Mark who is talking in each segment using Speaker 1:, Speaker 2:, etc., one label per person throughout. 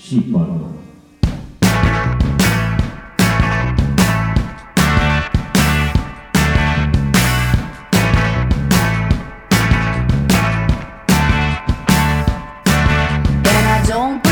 Speaker 1: sheep bundle.
Speaker 2: Don't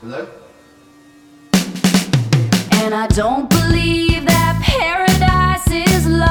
Speaker 1: Hello? And
Speaker 2: I don't believe that paradise is love.